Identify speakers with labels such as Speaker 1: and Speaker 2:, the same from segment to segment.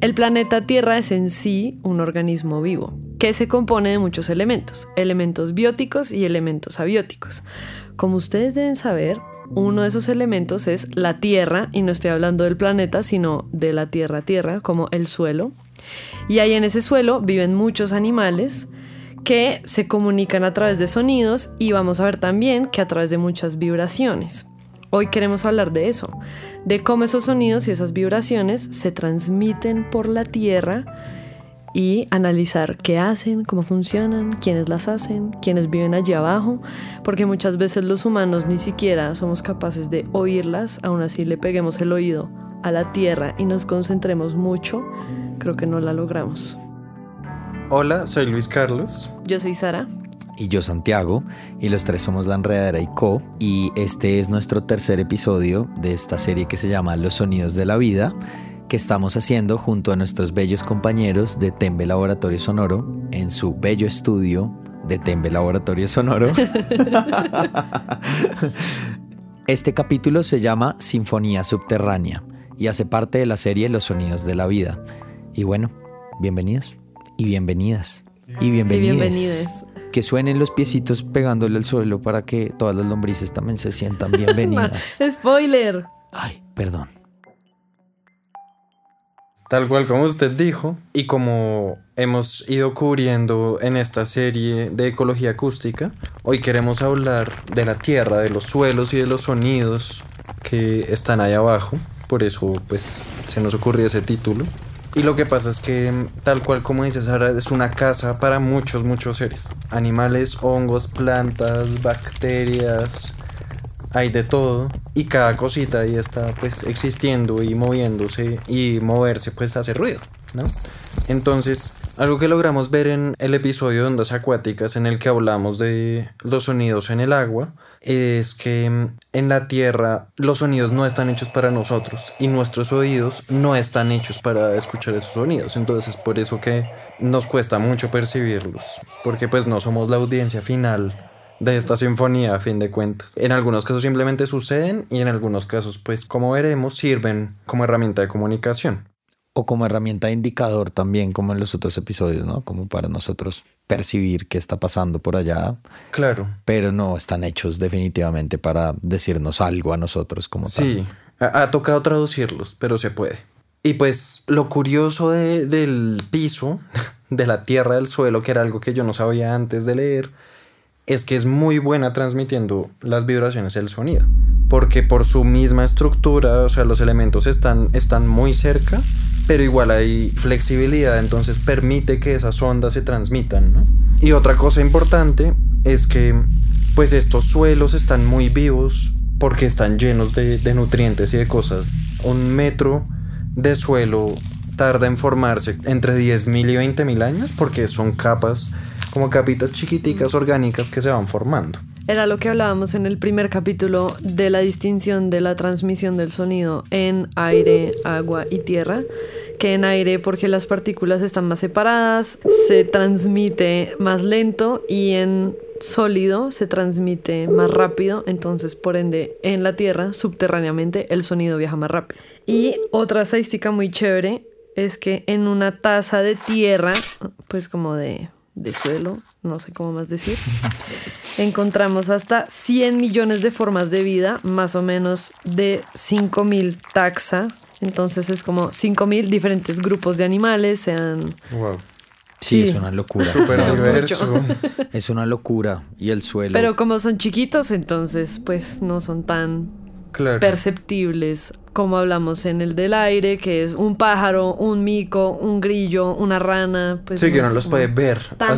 Speaker 1: El planeta Tierra es en sí un organismo vivo, que se compone de muchos elementos, elementos bióticos y elementos abióticos. Como ustedes deben saber, uno de esos elementos es la Tierra, y no estoy hablando del planeta, sino de la Tierra-Tierra, como el suelo. Y ahí en ese suelo viven muchos animales que se comunican a través de sonidos y vamos a ver también que a través de muchas vibraciones. Hoy queremos hablar de eso, de cómo esos sonidos y esas vibraciones se transmiten por la Tierra y analizar qué hacen, cómo funcionan, quiénes las hacen, quiénes viven allí abajo, porque muchas veces los humanos ni siquiera somos capaces de oírlas, aún así le peguemos el oído a la Tierra y nos concentremos mucho, creo que no la logramos.
Speaker 2: Hola, soy Luis Carlos.
Speaker 1: Yo soy Sara
Speaker 3: y yo Santiago, y los tres somos La Enredadera y Co. Y este es nuestro tercer episodio de esta serie que se llama Los Sonidos de la Vida, que estamos haciendo junto a nuestros bellos compañeros de Tembe Laboratorio Sonoro en su bello estudio de Tembe Laboratorio Sonoro. este capítulo se llama Sinfonía Subterránea y hace parte de la serie Los Sonidos de la Vida. Y bueno, bienvenidos y bienvenidas. Y bienvenidas que suenen los piecitos pegándole al suelo para que todas las lombrices también se sientan bienvenidas.
Speaker 1: Spoiler.
Speaker 3: Ay, perdón.
Speaker 2: Tal cual como usted dijo, y como hemos ido cubriendo en esta serie de ecología acústica, hoy queremos hablar de la tierra, de los suelos y de los sonidos que están ahí abajo. Por eso, pues, se nos ocurrió ese título. Y lo que pasa es que, tal cual como dices Sara, es una casa para muchos, muchos seres. Animales, hongos, plantas, bacterias, hay de todo. Y cada cosita ahí está pues existiendo y moviéndose y moverse pues hace ruido, ¿no? Entonces, algo que logramos ver en el episodio de Ondas Acuáticas en el que hablamos de los sonidos en el agua es que mm, en la Tierra los sonidos no están hechos para nosotros y nuestros oídos no están hechos para escuchar esos sonidos. Entonces es por eso que nos cuesta mucho percibirlos, porque pues no somos la audiencia final de esta sinfonía a fin de cuentas. En algunos casos simplemente suceden y en algunos casos pues como veremos sirven como herramienta de comunicación
Speaker 3: o como herramienta de indicador también, como en los otros episodios, ¿no? Como para nosotros percibir qué está pasando por allá.
Speaker 2: Claro.
Speaker 3: Pero no están hechos definitivamente para decirnos algo a nosotros como
Speaker 2: sí, tal. Ha, ha tocado traducirlos, pero se puede. Y pues lo curioso del piso, de la tierra del suelo, que era algo que yo no sabía antes de leer, es que es muy buena transmitiendo las vibraciones del sonido. Porque por su misma estructura, o sea, los elementos están, están muy cerca, pero igual hay flexibilidad, entonces permite que esas ondas se transmitan, ¿no? Y otra cosa importante es que pues estos suelos están muy vivos porque están llenos de, de nutrientes y de cosas. Un metro de suelo tarda en formarse entre 10.000 y 20.000 años porque son capas como capitas chiquiticas orgánicas que se van formando.
Speaker 1: Era lo que hablábamos en el primer capítulo de la distinción de la transmisión del sonido en aire, agua y tierra, que en aire porque las partículas están más separadas, se transmite más lento y en sólido se transmite más rápido, entonces por ende en la tierra subterráneamente el sonido viaja más rápido. Y otra estadística muy chévere es que en una taza de tierra, pues como de de suelo, no sé cómo más decir, encontramos hasta 100 millones de formas de vida, más o menos de 5.000 taxa. Entonces es como 5.000 diferentes grupos de animales, sean...
Speaker 3: Wow. Sí, es una locura. Es una locura. Y el suelo.
Speaker 1: Pero como son chiquitos, entonces pues no son tan perceptibles, como hablamos en el del aire, que es un pájaro, un mico, un grillo, una rana. Pues
Speaker 2: sí, que no los puede ver
Speaker 1: a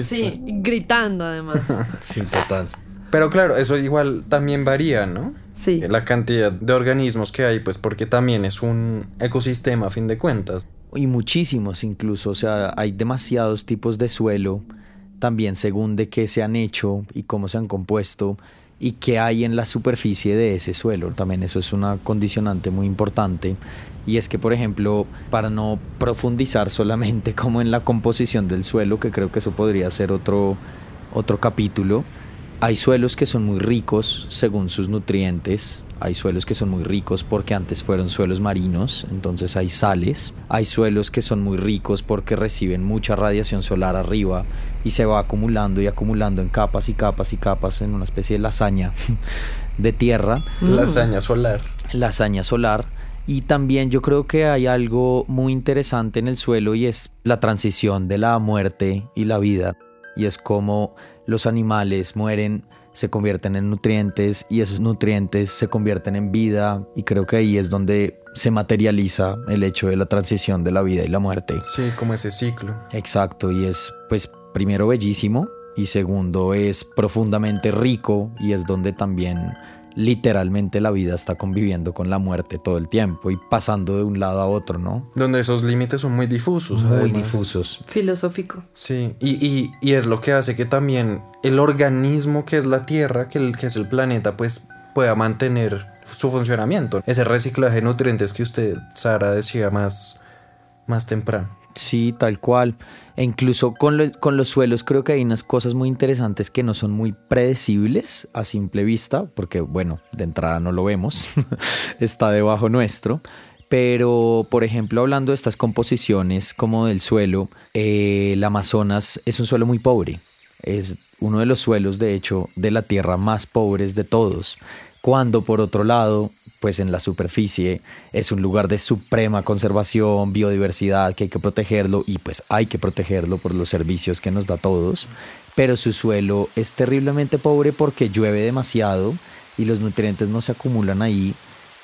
Speaker 1: Sí, gritando además.
Speaker 3: sí, total.
Speaker 2: Pero claro, eso igual también varía, ¿no?
Speaker 1: Sí.
Speaker 2: La cantidad de organismos que hay, pues porque también es un ecosistema a fin de cuentas.
Speaker 3: Y muchísimos incluso, o sea, hay demasiados tipos de suelo, también según de qué se han hecho y cómo se han compuesto y qué hay en la superficie de ese suelo. También eso es una condicionante muy importante. Y es que, por ejemplo, para no profundizar solamente como en la composición del suelo, que creo que eso podría ser otro, otro capítulo, hay suelos que son muy ricos según sus nutrientes, Hay suelos que son muy ricos porque antes fueron suelos marinos, entonces hay sales. Hay suelos que son muy ricos porque reciben mucha radiación solar arriba y se va acumulando y acumulando en capas y capas y capas en una especie de lasaña de tierra.
Speaker 2: Lasaña solar.
Speaker 3: Lasaña solar. Y también yo creo que hay algo muy interesante en el suelo y es la transición de la muerte y la vida. Y es como los animales mueren, se convierten en nutrientes y esos nutrientes se convierten en vida. Y creo que ahí es donde se materializa el hecho de la transición de la vida y la muerte.
Speaker 2: Sí, como ese ciclo.
Speaker 3: Exacto, y es pues primero bellísimo y segundo es profundamente rico y es donde también literalmente la vida está conviviendo con la muerte todo el tiempo y pasando de un lado a otro, ¿no?
Speaker 2: Donde esos límites son muy difusos.
Speaker 3: Muy
Speaker 2: además.
Speaker 3: difusos.
Speaker 1: Filosófico.
Speaker 2: Sí, y, y- y es lo que hace que también el organismo que es la Tierra, que, el- que es el planeta, pues pueda mantener su funcionamiento. Ese reciclaje de nutrientes que usted, Sara, decía más, más temprano.
Speaker 3: Sí, tal cual. E incluso con, lo- con los suelos creo que hay unas cosas muy interesantes que no son muy predecibles a simple vista, porque bueno, de entrada no lo vemos, está debajo nuestro. Pero, por ejemplo, hablando de estas composiciones como del suelo, eh, el Amazonas es un suelo muy pobre. Es uno de los suelos, de hecho, de la tierra más pobres de todos. Cuando, por otro lado, pues en la superficie es un lugar de suprema conservación, biodiversidad, que hay que protegerlo y pues hay que protegerlo por los servicios que nos da a todos. Pero su suelo es terriblemente pobre porque llueve demasiado y los nutrientes no se acumulan ahí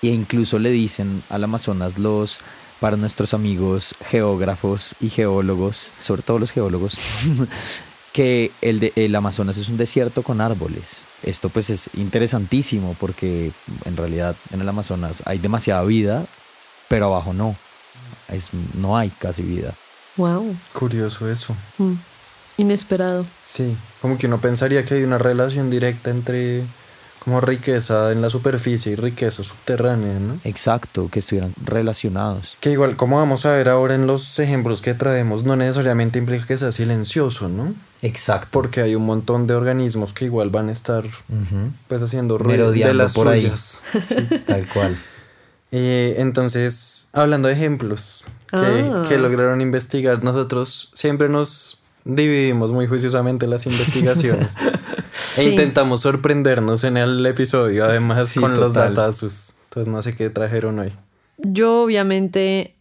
Speaker 3: e incluso le dicen al Amazonas los para nuestros amigos geógrafos y geólogos, sobre todo los geólogos, que el, de, el Amazonas es un desierto con árboles. Esto pues es interesantísimo porque en realidad en el Amazonas hay demasiada vida, pero abajo no. Es, no hay casi vida.
Speaker 1: Wow.
Speaker 2: Curioso eso.
Speaker 1: Mm. Inesperado.
Speaker 2: Sí, como que uno pensaría que hay una relación directa entre como riqueza en la superficie y riqueza subterránea, ¿no?
Speaker 3: Exacto, que estuvieran relacionados.
Speaker 2: Que igual, como vamos a ver ahora en los ejemplos que traemos, no necesariamente implica que sea silencioso, ¿no?
Speaker 3: Exacto.
Speaker 2: Porque hay un montón de organismos que igual van a estar pues haciendo ruido de las
Speaker 3: por ahí.
Speaker 2: suyas.
Speaker 3: Tal cual.
Speaker 2: Eh, entonces, hablando de ejemplos que,
Speaker 1: Ah.
Speaker 2: que lograron investigar, nosotros siempre nos dividimos muy juiciosamente las investigaciones. E intentamos sorprendernos en el episodio, además
Speaker 3: Sí,
Speaker 2: con los
Speaker 3: total.
Speaker 2: datazos. Entonces no sé qué trajeron hoy.
Speaker 1: Yo obviamente,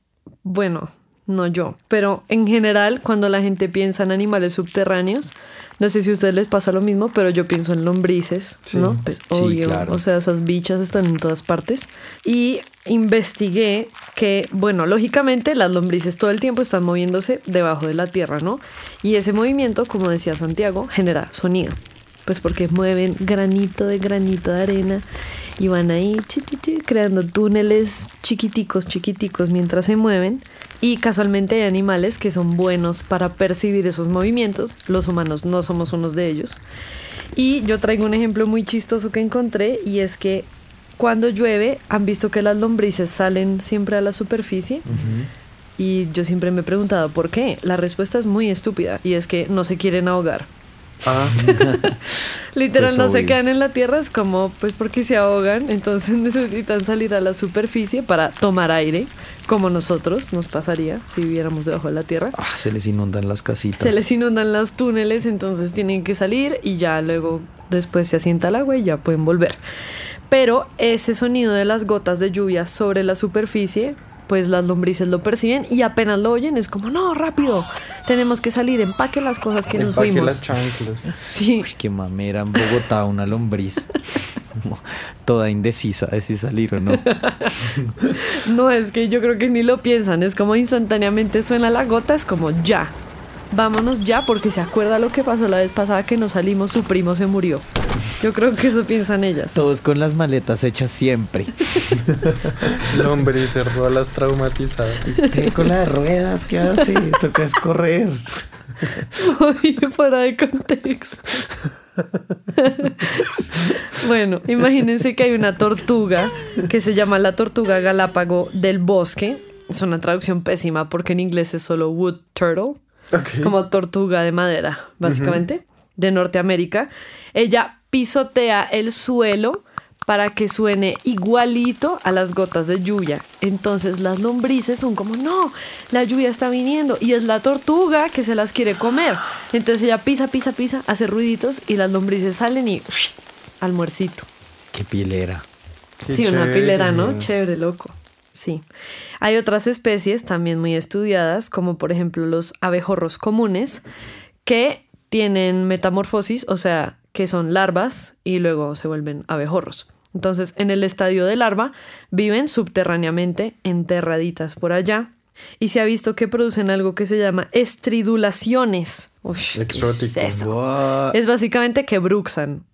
Speaker 1: bueno, no yo, pero en general cuando la gente piensa en animales subterráneos, no sé si a ustedes les pasa lo mismo, pero yo pienso en lombrices,
Speaker 2: Sí.
Speaker 1: ¿no? Pues
Speaker 3: Sí,
Speaker 1: obvio,
Speaker 3: claro.
Speaker 1: o sea, esas bichas están en todas partes. Y investigué que, bueno, lógicamente las lombrices todo el tiempo están moviéndose debajo de la tierra, ¿no? Y ese movimiento, como decía Santiago, genera sonido. Pues porque mueven granito de granito de arena y van ahí chi, chi, chi, creando túneles chiquiticos, chiquiticos mientras se mueven. Y casualmente hay animales que son buenos para percibir esos movimientos. Los humanos no somos unos de ellos. Y yo traigo un ejemplo muy chistoso que encontré y es que cuando llueve han visto que las lombrices salen siempre a la superficie. Y yo siempre me he preguntado por qué. La respuesta es muy estúpida y es que no se quieren ahogar.
Speaker 2: Ah,
Speaker 1: Literal,
Speaker 3: Pues
Speaker 1: no se quedan en la tierra, es como, pues porque se ahogan, entonces necesitan salir a la superficie para tomar aire, como nosotros nos pasaría si viviéramos debajo de la tierra.
Speaker 3: Ah, se les inundan las casitas.
Speaker 1: Se les inundan los túneles, entonces tienen que salir y ya luego después se asienta el agua y ya pueden volver. Pero ese sonido de las gotas de lluvia sobre la superficie, pues las lombrices lo perciben y apenas lo oyen es como, no, rápido, tenemos que salir, empaque las cosas que nos
Speaker 2: empaque
Speaker 1: fuimos.
Speaker 2: las chanclas.
Speaker 1: Sí,
Speaker 3: Uy, qué mamera en Bogotá, una lombriz. Toda indecisa de si salir o no.
Speaker 1: No, es que yo creo que ni lo piensan, es como instantáneamente suena la gota, es como ya. Vámonos ya porque se acuerda lo que pasó la vez pasada que nos salimos, su primo se murió. Yo creo que eso piensan ellas.
Speaker 3: Todos con las maletas hechas siempre.
Speaker 2: El hombre se a las traumatizadas.
Speaker 3: Usted con las ruedas, ¿qué hace? Toca es correr.
Speaker 1: Oye, fuera de contexto. bueno, imagínense que hay una tortuga que se llama la tortuga galápago del bosque. Es una traducción pésima porque en inglés es solo wood turtle. Como tortuga de madera, básicamente, de Norteamérica. Ella pisotea el suelo para que suene igualito a las gotas de lluvia. Entonces las lombrices son como, no, la lluvia está viniendo y es la tortuga que se las quiere comer. Entonces ella pisa, pisa, pisa, hace ruiditos y las lombrices salen y almuercito.
Speaker 3: Qué pilera.
Speaker 2: Qué
Speaker 1: sí, una pilera, ¿no?
Speaker 2: Chévere,
Speaker 1: loco. Sí. Hay otras especies también muy estudiadas, como por ejemplo los abejorros comunes, que tienen metamorfosis, o sea, que son larvas y luego se vuelven abejorros. Entonces, en el estadio de larva viven subterráneamente, enterraditas por allá, y se ha visto que producen algo que se llama estridulaciones. Ush, ¿qué es
Speaker 2: Exótico.
Speaker 1: Es básicamente que bruxan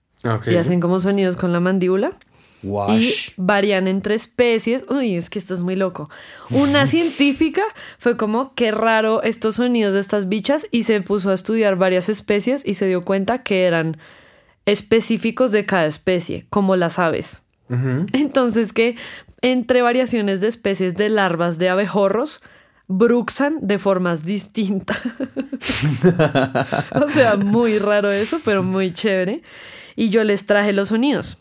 Speaker 1: y hacen como sonidos con la mandíbula y varían entre especies. Uy, es que esto es muy loco. Una científica fue como, qué raro estos sonidos de estas bichas y se puso a estudiar varias especies y se dio cuenta que eran específicos de cada especie, como las aves. Entonces que entre variaciones de especies de larvas de abejorros, bruxan de formas distintas. o sea, muy raro eso, pero muy chévere. Y yo les traje los sonidos.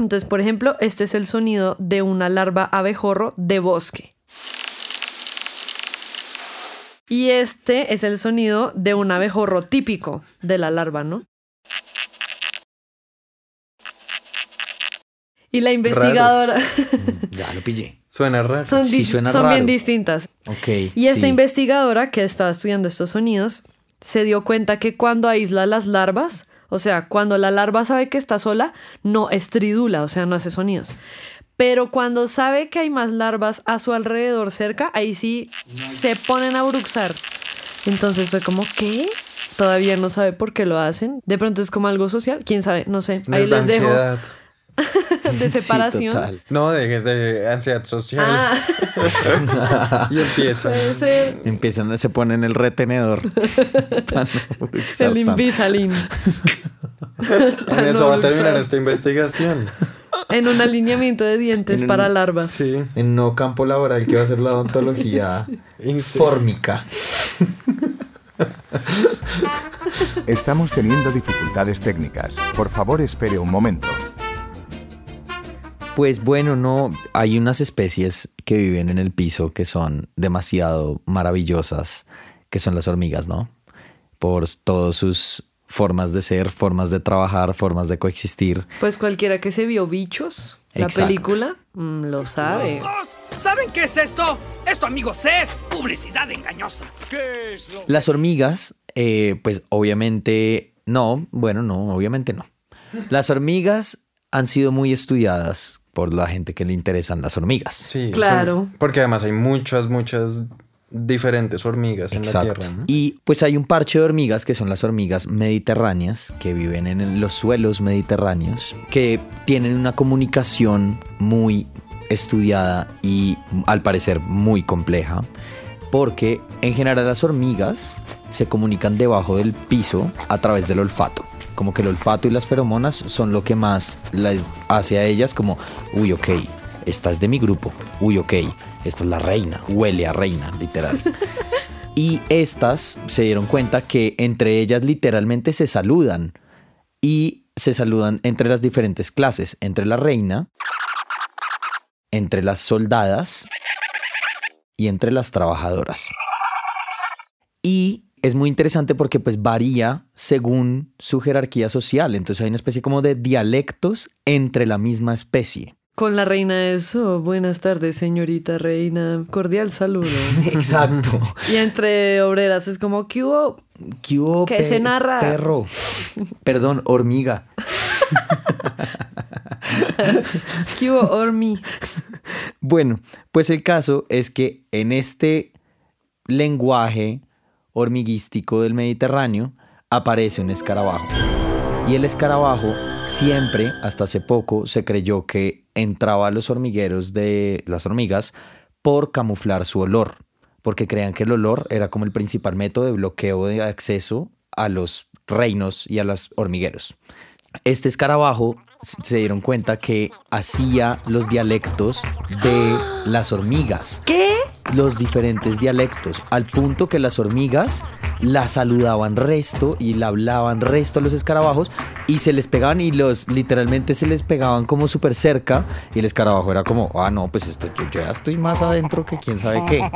Speaker 1: Entonces, por ejemplo, este es el sonido de una larva abejorro de bosque. Y este es el sonido de un abejorro típico de la larva, ¿no? Y la investigadora
Speaker 3: Ya lo pillé.
Speaker 2: Suena raro.
Speaker 1: son,
Speaker 3: Sí, suena
Speaker 1: son
Speaker 3: raro.
Speaker 1: bien distintas.
Speaker 3: Ok.
Speaker 1: Y esta
Speaker 3: sí.
Speaker 1: investigadora que estaba estudiando estos sonidos se dio cuenta que cuando aísla las larvas, o sea, cuando la larva sabe que está sola, no estridula, o sea, no hace sonidos. Pero cuando sabe que hay más larvas a su alrededor cerca, ahí sí se ponen a bruxar. Entonces fue como, ¿qué? Todavía no sabe por qué lo hacen. De pronto es como algo social, quién sabe, no sé. Ahí
Speaker 2: Les
Speaker 1: dejo de
Speaker 3: Sí,
Speaker 1: separación.
Speaker 3: total.
Speaker 2: No, de, de ansiedad social.
Speaker 1: ah,
Speaker 2: Y empieza.
Speaker 1: puede ser
Speaker 3: Empiezan, se ponen el retenedor. No
Speaker 1: el
Speaker 3: tanto.
Speaker 1: Invisalign.
Speaker 2: En eso va a
Speaker 1: no
Speaker 2: terminar esta investigación.
Speaker 1: En un alineamiento de dientes
Speaker 3: En un-
Speaker 1: para larvas.
Speaker 2: Sí.
Speaker 3: En un nuevo campo laboral que va a ser la odontología fórmica.
Speaker 4: Estamos teniendo dificultades técnicas. Por favor, espere un momento.
Speaker 3: Pues bueno, no, hay unas especies que viven en el piso que son demasiado maravillosas, que son las hormigas, ¿no? Por todas sus formas de ser, formas de trabajar, formas de coexistir.
Speaker 1: Pues cualquiera que se vio bichos, la
Speaker 3: Exacto.
Speaker 1: película, mm, lo sabe.
Speaker 5: ¡Locos! ¿Saben qué es esto? Esto, amigos, es publicidad engañosa.
Speaker 3: Las hormigas, eh, pues obviamente no, bueno, no, obviamente no. Las hormigas han sido muy estudiadas por la gente que le interesan las hormigas.
Speaker 2: Sí.
Speaker 1: Claro.
Speaker 2: son- porque además hay muchas, muchas diferentes hormigas en la. Tierra. ¿no?
Speaker 3: Y pues hay un parche de hormigas que son las hormigas mediterráneas que viven en los suelos mediterráneos, que tienen una comunicación muy estudiada y al parecer muy compleja, porque en general las hormigas se comunican debajo del piso a través del olfato. Como que el olfato y las feromonas son lo que más las hace a ellas como, uy, ok, esta es de mi grupo, uy, ok, esta es la reina, huele a reina, literal. Y estas se dieron cuenta que entre ellas literalmente se saludan y se saludan entre las diferentes clases, entre la reina, entre las soldadas y entre las trabajadoras. Y es muy interesante porque pues varía según su jerarquía social, entonces hay una especie como de dialectos entre la misma especie.
Speaker 1: Con la reina eso, buenas tardes, señorita reina, cordial saludo.
Speaker 3: Exacto.
Speaker 1: y entre obreras es como, ¿qué hubo?
Speaker 3: ¿Qué hubo,
Speaker 1: ¿Qué se narra?
Speaker 3: Perro. Perdón, hormiga.
Speaker 1: ¿Qué hubo, Ormi?
Speaker 3: Bueno, pues el caso es que en este lenguaje hormiguístico del Mediterráneo aparece un escarabajo. Y el escarabajo siempre, hasta hace poco, se creyó que entraba a los hormigueros de las hormigas por camuflar su olor, porque creían que el olor era como el principal método de bloqueo de acceso a los reinos y a los hormigueros. Este escarabajo se dieron cuenta que hacía los dialectos de las hormigas
Speaker 1: ¿Qué?
Speaker 3: los diferentes dialectos, al punto que las hormigas la saludaban resto y la hablaban resto a los escarabajos y se les pegaban y los literalmente se les pegaban como súper cerca y el escarabajo era como, ah, no, pues esto, yo, yo ya estoy más adentro que quién sabe qué.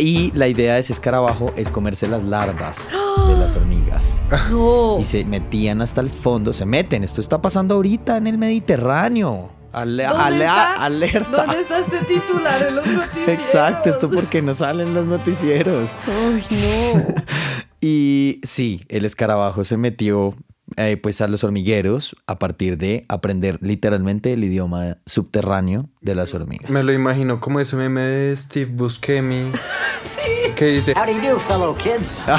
Speaker 3: Y la idea de ese escarabajo es comerse las larvas de las hormigas.
Speaker 1: No.
Speaker 3: Y se metían hasta el fondo, se meten. Esto está pasando ahorita en el Mediterráneo. Ale-
Speaker 1: ¿Dónde está?
Speaker 3: alerta.
Speaker 1: ¿Dónde está este titular en los noticieros?
Speaker 3: Exacto, esto porque no salen los noticieros.
Speaker 1: Ay, no.
Speaker 3: Y sí, el escarabajo se metió eh, pues a los hormigueros a partir de aprender literalmente el idioma subterráneo de las hormigas.
Speaker 2: Me lo imagino como ese meme de Steve Buscemi. Que dice,
Speaker 6: Howdy do, fellow kids.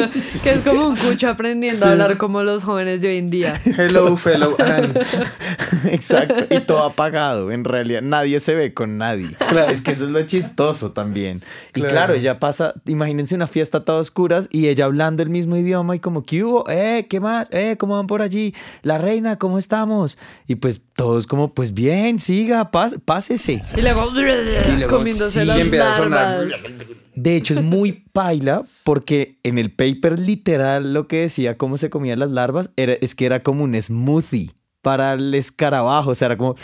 Speaker 1: Que es como un cucho aprendiendo a hablar como los jóvenes de hoy en día.
Speaker 2: hello fellow ants.
Speaker 3: Exacto, y todo apagado. En realidad, nadie se ve con nadie. Es que eso es lo chistoso también. Y
Speaker 2: Claro.
Speaker 3: claro, ella pasa, imagínense una fiesta a todas oscuras y ella hablando el mismo idioma y como, ¿qué hubo? ¿Eh? ¿Qué más? ¿Eh? ¿Cómo van por allí? La reina, ¿cómo estamos? Y pues todos como, pues bien, siga, pas- pásese.
Speaker 1: Y luego,
Speaker 3: luego
Speaker 1: comiéndose
Speaker 3: sí,
Speaker 1: las
Speaker 2: empieza a sonar.
Speaker 1: larvas.
Speaker 3: De hecho, es muy paila porque en el paper literal lo que decía cómo se comían las larvas era, es que era como un smoothie para el escarabajo. O sea, era como...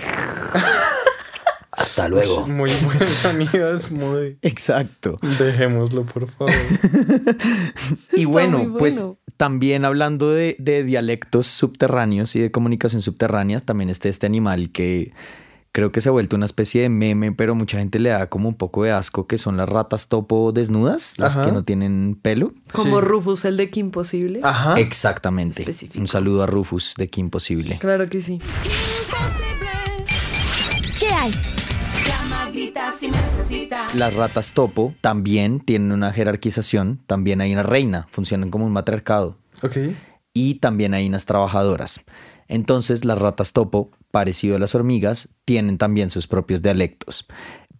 Speaker 6: Hasta luego.
Speaker 2: Muy buen sonido, es muy...
Speaker 3: Exacto.
Speaker 2: Dejémoslo, por favor.
Speaker 3: Y bueno, pues también hablando de, de dialectos subterráneos y de comunicación subterránea, también está este animal que creo que se ha vuelto una especie de meme, pero mucha gente le da como un poco de asco, que son las ratas topo desnudas, las
Speaker 2: Ajá.
Speaker 3: que no tienen pelo.
Speaker 1: Como
Speaker 2: Sí.
Speaker 1: Rufus, el de Kim Possible.
Speaker 2: Ajá.
Speaker 3: Exactamente.
Speaker 1: Específico.
Speaker 3: Un saludo a Rufus de Kim Posible.
Speaker 1: Claro que sí.
Speaker 7: ¿Qué hay?
Speaker 3: Las ratas topo también tienen una jerarquización, también hay una reina, funcionan como un matriarcado.
Speaker 2: Ok.
Speaker 3: y también hay unas trabajadoras. Entonces las ratas topo, parecido a las hormigas, tienen también sus propios dialectos.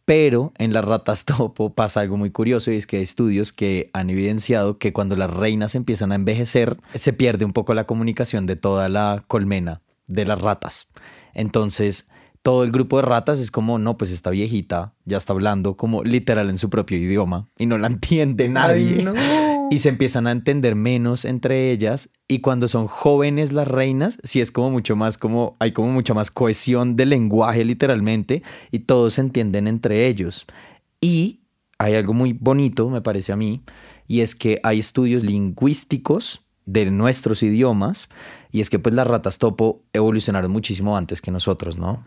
Speaker 3: Pero en las ratas topo pasa algo muy curioso y es que hay estudios que han evidenciado que cuando las reinas empiezan a envejecer, se pierde un poco la comunicación de toda la colmena de las ratas. Entonces, todo el grupo de ratas es como, no, pues esta viejita ya está hablando como literal en su propio idioma y no la entiende nadie.
Speaker 2: Ay, no.
Speaker 3: Y se empiezan a entender menos entre ellas. Y cuando son jóvenes las reinas, sí es como mucho más, como hay como mucha más cohesión de lenguaje literalmente y todos se entienden entre ellos. Y hay algo muy bonito, me parece a mí, y es que hay estudios lingüísticos de nuestros idiomas y es que pues las ratas topo evolucionaron muchísimo antes que nosotros, ¿no?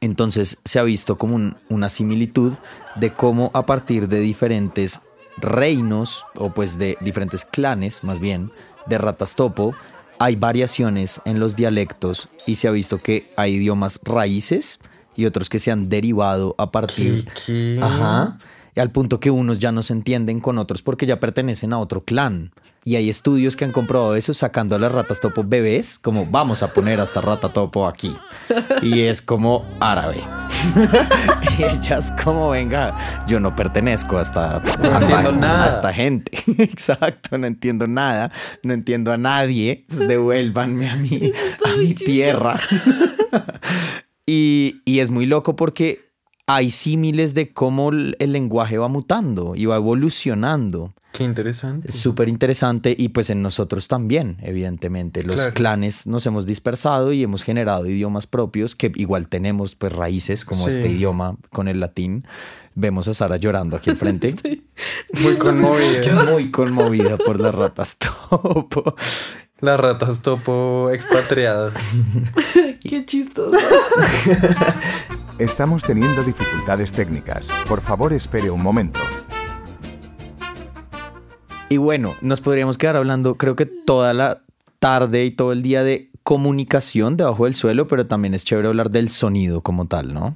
Speaker 3: Entonces se ha visto como un- una similitud de cómo a partir de diferentes reinos o pues de diferentes clanes más bien de ratas topo hay variaciones en los dialectos y se ha visto que hay idiomas raíces y otros que se han derivado a partir
Speaker 2: ¿Qué?
Speaker 3: Ajá. Y al punto que unos ya no se entienden con otros porque ya pertenecen a otro clan. Y hay estudios que han comprobado eso sacando a las ratas topo bebés, como vamos a poner a esta rata topo aquí. Y es como árabe. y ellas como, venga, yo no pertenezco a esta, a esta-
Speaker 2: entiendo nada.
Speaker 3: a esta gente. Exacto, no entiendo nada, no entiendo a nadie. Devuélvanme a mí, a mi tierra. Y, y es muy loco porque hay símiles de cómo el, el lenguaje va mutando y va evolucionando.
Speaker 2: Qué interesante.
Speaker 3: Es súper interesante y pues en nosotros también, evidentemente. Los
Speaker 2: Claro.
Speaker 3: clanes nos hemos dispersado y hemos generado idiomas propios que igual tenemos pues raíces como
Speaker 2: Sí.
Speaker 3: este idioma con el latín. Vemos a Sara llorando aquí al frente.
Speaker 2: Muy conmovida.
Speaker 3: Muy conmovida por las ratas topo.
Speaker 2: Las ratas topo expatriadas.
Speaker 1: Qué chistoso.
Speaker 4: Estamos teniendo dificultades técnicas. Por favor, espere un momento.
Speaker 3: Y bueno, nos podríamos quedar hablando, creo que toda la tarde y todo el día de comunicación debajo del suelo, pero también es chévere hablar del sonido como tal, ¿no?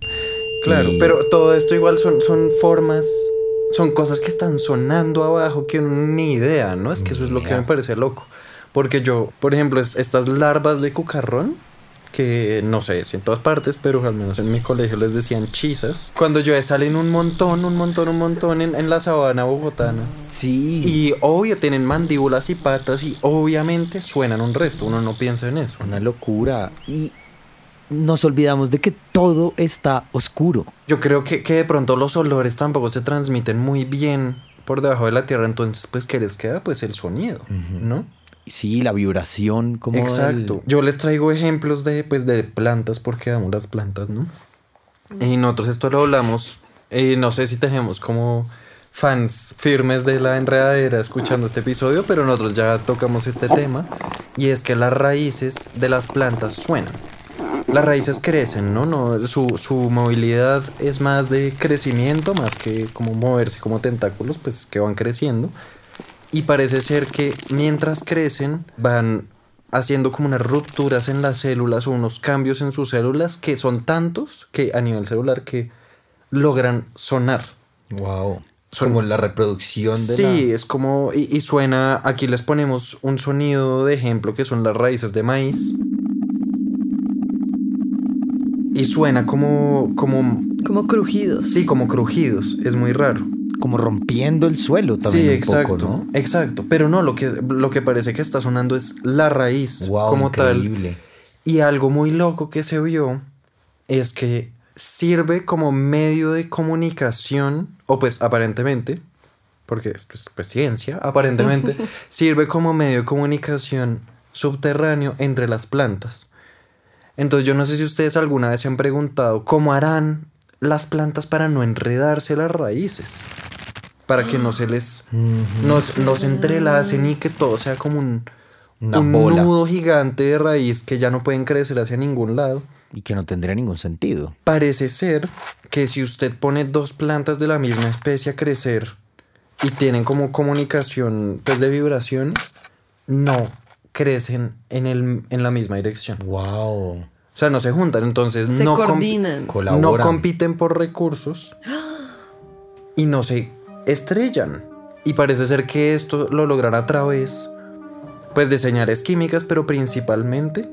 Speaker 2: Claro,
Speaker 3: Y-
Speaker 2: pero todo esto igual son, son formas, son cosas que están sonando abajo que uno ni idea, ¿no? Es que eso es lo que me parece loco. Porque yo, por ejemplo, es- estas larvas de cucarrón, que no sé si en todas partes, pero al menos en mi colegio les decían chisas. Cuando llueve salen un montón, un montón, un montón en, en la sabana bogotana.
Speaker 3: Sí.
Speaker 2: Y obvio tienen mandíbulas y patas y obviamente suenan un resto, uno no piensa en eso.
Speaker 3: Una locura. Y nos olvidamos de que todo está oscuro.
Speaker 2: Yo creo que, que de pronto los olores tampoco se transmiten muy bien por debajo de la tierra, entonces pues ¿qué les queda? Pues el sonido, ¿no?
Speaker 3: Sí, la vibración como
Speaker 2: Exacto. Yo les traigo ejemplos de, pues, de plantas porque amo las plantas, ¿no? Y nosotros esto lo hablamos, y no sé si tenemos como fans firmes de la enredadera escuchando este episodio, pero nosotros ya tocamos este tema y es que las raíces de las plantas suenan. Las raíces crecen, ¿no? no su, su movilidad es más de crecimiento, más que como moverse como tentáculos, pues que van creciendo. Y parece ser que mientras crecen van haciendo como unas rupturas en las células o unos cambios en sus células que son tantos que a nivel celular que logran sonar.
Speaker 3: Wow. Como la reproducción de
Speaker 2: Sí, es como y, y suena, aquí les ponemos un sonido de ejemplo que son las raíces de maíz. Y suena como como
Speaker 1: Como crujidos.
Speaker 2: sí, como crujidos, es muy raro.
Speaker 3: Como rompiendo el suelo también
Speaker 2: Sí,
Speaker 3: un
Speaker 2: exacto,
Speaker 3: poco, ¿no?
Speaker 2: exacto. Pero no, lo que, lo que parece que está sonando es la raíz
Speaker 3: Wow,
Speaker 2: como
Speaker 3: increíble.
Speaker 2: tal. Y algo muy loco que se vio es que sirve como medio de comunicación, o pues aparentemente, porque es pues, pues, ciencia, aparentemente, sirve como medio de comunicación subterráneo entre las plantas. Entonces yo no sé si ustedes alguna vez se han preguntado cómo harán las plantas para no enredarse las raíces. Para que no se les... no, no se entrelacen y que todo sea como un, un nudo gigante de raíz que ya no pueden crecer hacia ningún lado.
Speaker 3: Y que no tendría ningún sentido.
Speaker 2: Parece ser que si usted pone dos plantas de la misma especie a crecer y tienen como comunicación pues, de vibraciones, no crecen en, el, en la misma dirección.
Speaker 3: Wow.
Speaker 2: O sea, no se juntan, entonces
Speaker 1: Se
Speaker 2: no, comp-
Speaker 1: coordinan.
Speaker 2: no
Speaker 3: Colaboran.
Speaker 2: compiten por recursos y no se estrellan. Y parece ser que esto lo logran a través pues de señales químicas, pero principalmente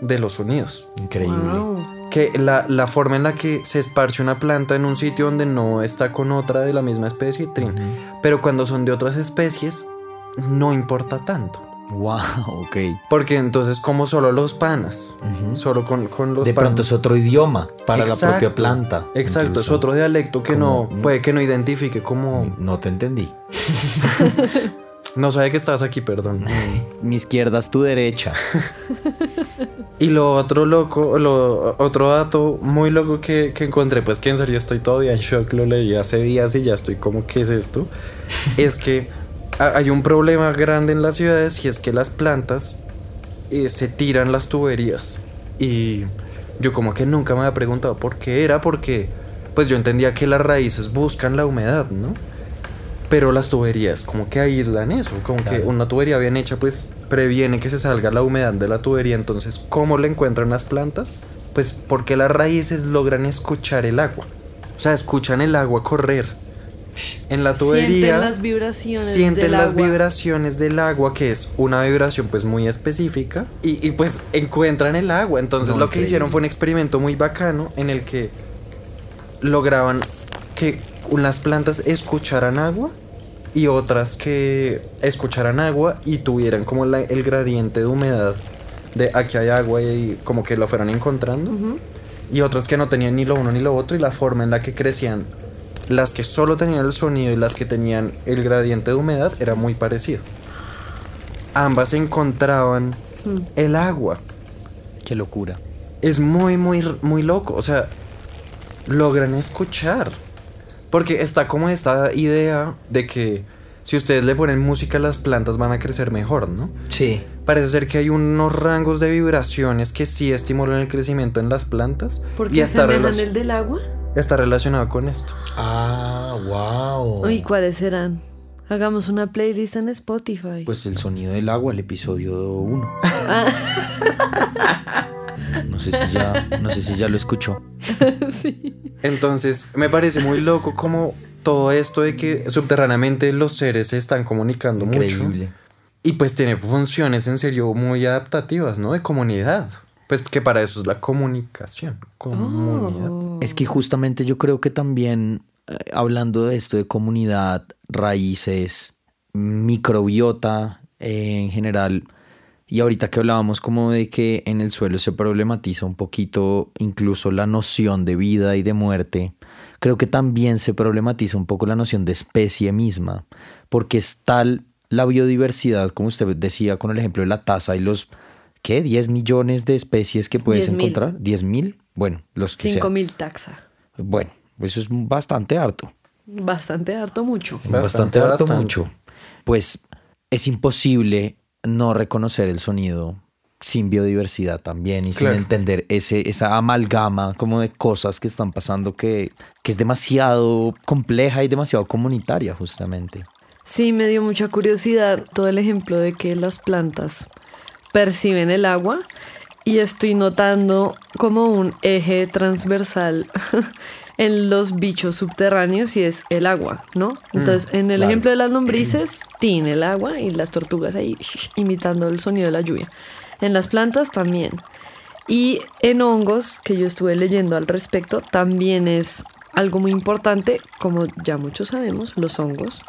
Speaker 2: de los sonidos.
Speaker 3: Increíble.
Speaker 1: Wow.
Speaker 2: Que la, la forma en la que se esparce una planta en un sitio donde no está con otra de la misma especie, trin. Pero cuando son de otras especies, no importa tanto.
Speaker 3: Wow, ok.
Speaker 2: Porque entonces como solo los panas, solo con, con los
Speaker 3: De
Speaker 2: panas.
Speaker 3: pronto es otro idioma para la propia planta.
Speaker 2: Exacto,
Speaker 3: incluso.
Speaker 2: es otro dialecto que no puede que no identifique como
Speaker 3: No te entendí.
Speaker 2: no sabe que estás aquí, perdón.
Speaker 3: Mi izquierda es tu derecha.
Speaker 2: Y lo otro loco, lo otro dato muy loco que, que encontré, pues que en serio estoy todavía en shock, lo leí hace días y ya estoy como, ¿qué es esto? es que hay un problema grande en las ciudades y es que las plantas eh, se tiran las tuberías. Y yo como que nunca me había preguntado por qué era, porque pues yo entendía que las raíces buscan la humedad, ¿no? Pero las tuberías como que aíslan eso, como que una tubería bien hecha pues previene que se salga la humedad de la tubería, entonces ¿cómo la encuentran las plantas? Pues porque las raíces logran escuchar el agua, o sea, escuchan el agua correr en la tubería.
Speaker 1: Sienten las vibraciones
Speaker 2: sienten
Speaker 1: del
Speaker 2: las
Speaker 1: agua.
Speaker 2: vibraciones del agua, que es una vibración pues muy específica, y, y, pues encuentran el agua. Entonces
Speaker 3: No,
Speaker 2: lo que
Speaker 3: increíble.
Speaker 2: hicieron fue un experimento muy bacano en el que lograban que unas plantas escucharan agua y otras que escucharan agua y tuvieran como la- el gradiente de humedad de aquí hay agua y como que lo fueran encontrando y otras que no tenían ni lo uno ni lo otro y la forma en la que crecían las que solo tenían el sonido y las que tenían el gradiente de humedad era muy parecido ambas encontraban el agua
Speaker 3: Qué locura.
Speaker 2: es muy, muy, muy loco. O sea, logran escuchar. Porque está como esta idea de que si ustedes le ponen música a las plantas van a crecer mejor, ¿no?
Speaker 3: Sí.
Speaker 2: Parece ser que hay unos rangos de vibraciones que sí estimulan el crecimiento en las plantas.
Speaker 1: ¿Por
Speaker 2: y
Speaker 1: qué
Speaker 2: relac-
Speaker 1: el del agua?
Speaker 2: Está relacionado con esto.
Speaker 3: Ah, wow.
Speaker 1: ¿Y cuáles serán? Hagamos una playlist en Spotify.
Speaker 3: Pues el sonido del agua, el episodio 1. No sé si ya, no sé si ya lo escuchó.
Speaker 1: sí.
Speaker 2: Entonces, me parece muy loco como todo esto de que subterráneamente los seres se están comunicando mucho.
Speaker 3: Increíble.
Speaker 2: Y pues tiene funciones en serio muy adaptativas, ¿no? De comunidad. Pues que para eso es la comunicación. Comunidad.
Speaker 1: Oh.
Speaker 3: Es que justamente yo creo que también, eh, hablando de esto de comunidad, raíces, microbiota eh, en general, y ahorita que hablábamos como de que en el suelo se problematiza un poquito incluso la noción de vida y de muerte, creo que también se problematiza un poco la noción de especie misma, porque es tal la biodiversidad, como usted decía con el ejemplo de la taza y los, ¿qué? 10 millones de especies que puedes
Speaker 1: 10.000.
Speaker 3: encontrar. 10 mil, bueno, los que sean.
Speaker 1: 5000 taxa.
Speaker 3: Bueno, eso es bastante harto.
Speaker 1: Bastante harto mucho.
Speaker 3: Bastante,
Speaker 2: Bastante,
Speaker 3: harto
Speaker 2: bastante.
Speaker 3: mucho. Pues es imposible no reconocer el sonido sin biodiversidad también y
Speaker 2: Claro.
Speaker 3: sin entender ese, esa amalgama como de cosas que están pasando que, que es demasiado compleja y demasiado comunitaria justamente.
Speaker 1: Sí, me dio mucha curiosidad todo el ejemplo de que las plantas perciben el agua y estoy notando como un eje transversal en los bichos subterráneos y es el agua, ¿no? Entonces, en el
Speaker 3: claro.
Speaker 1: ejemplo de las lombrices, tiene el agua y las tortugas ahí imitando el sonido de la lluvia. En las plantas también. Y en hongos, que yo estuve leyendo al respecto, también es algo muy importante, como ya muchos sabemos, los hongos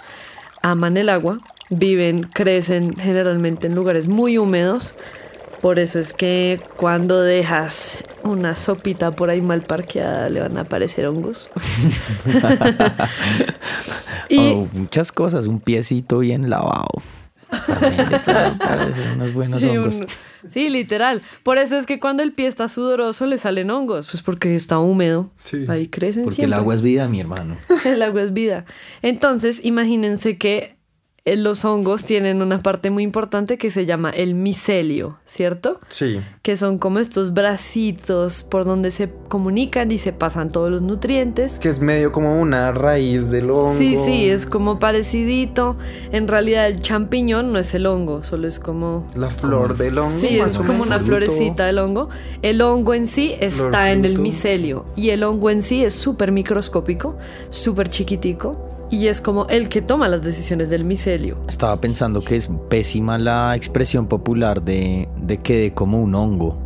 Speaker 1: aman el agua, viven, crecen generalmente en lugares muy húmedos. Por eso es que cuando dejas una sopita por ahí mal parqueada le van a aparecer hongos. y
Speaker 3: Oh, muchas cosas, un piecito bien lavado. También le pueden aparecer unos buenos
Speaker 1: Sí,
Speaker 3: hongos.
Speaker 1: un- sí, literal. Por eso es que cuando el pie está sudoroso le salen hongos, pues porque está húmedo.
Speaker 2: Sí.
Speaker 1: Ahí crecen
Speaker 3: Porque
Speaker 1: siempre.
Speaker 3: el agua es vida, mi hermano.
Speaker 1: El agua es vida. Entonces, imagínense que los hongos tienen una parte muy importante que se llama el micelio, ¿cierto?
Speaker 2: Sí.
Speaker 1: Que son como estos bracitos por donde se comunican y se pasan todos los nutrientes.
Speaker 2: Que es medio como una raíz del hongo.
Speaker 1: Sí, sí, es como parecidito. En realidad el champiñón no es el hongo, solo es como...
Speaker 2: La flor del hongo.
Speaker 1: Sí,
Speaker 2: más
Speaker 1: es como una florecita del hongo. El hongo en sí está en el micelio y el hongo en sí es súper microscópico, súper chiquitico y es como el que toma las decisiones del micelio.
Speaker 3: Estaba pensando que es pésima la expresión popular de, de que de como un hongo.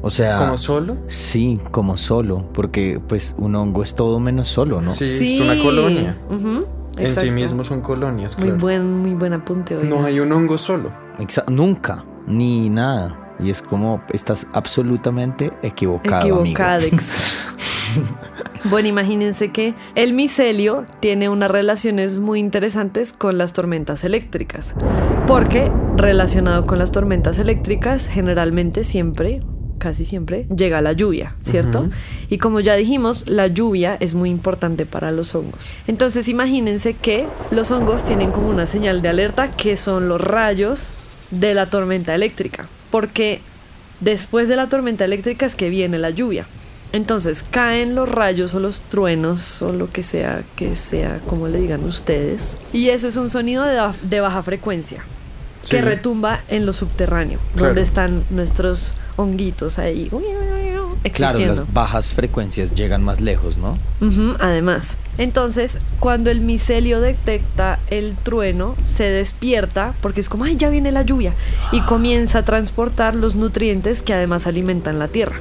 Speaker 3: O sea,
Speaker 2: ¿Como solo?
Speaker 3: sí, como solo, porque pues un hongo es todo menos solo, ¿no?
Speaker 2: Sí, es una colonia. En sí mismo son colonias,
Speaker 1: Muy
Speaker 2: claro.
Speaker 1: buen, muy buen apunte hoy.
Speaker 2: No hay un hongo solo.
Speaker 3: Exa- nunca, ni nada. Y es como estás absolutamente equivocado.
Speaker 1: Equivocadex. bueno, imagínense que el micelio tiene unas relaciones muy interesantes con las tormentas eléctricas. Porque relacionado con las tormentas eléctricas, generalmente siempre, casi siempre, llega la lluvia, ¿cierto? Y como ya dijimos, la lluvia es muy importante para los hongos. Entonces imagínense que los hongos tienen como una señal de alerta que son los rayos de la tormenta eléctrica. Porque después de la tormenta eléctrica es que viene la lluvia. Entonces caen los rayos o los truenos o lo que sea que sea como le digan ustedes. Y eso es un sonido de, ba- de baja frecuencia
Speaker 2: Sí.
Speaker 1: que retumba en lo subterráneo,
Speaker 2: Claro.
Speaker 1: donde están nuestros honguitos ahí
Speaker 3: Claro,
Speaker 1: existiendo.
Speaker 3: las bajas frecuencias llegan más lejos, ¿no?
Speaker 1: Además. Entonces, cuando el micelio detecta el trueno, se despierta porque es como, ay, ya viene la lluvia. Y comienza a transportar los nutrientes que además alimentan la tierra.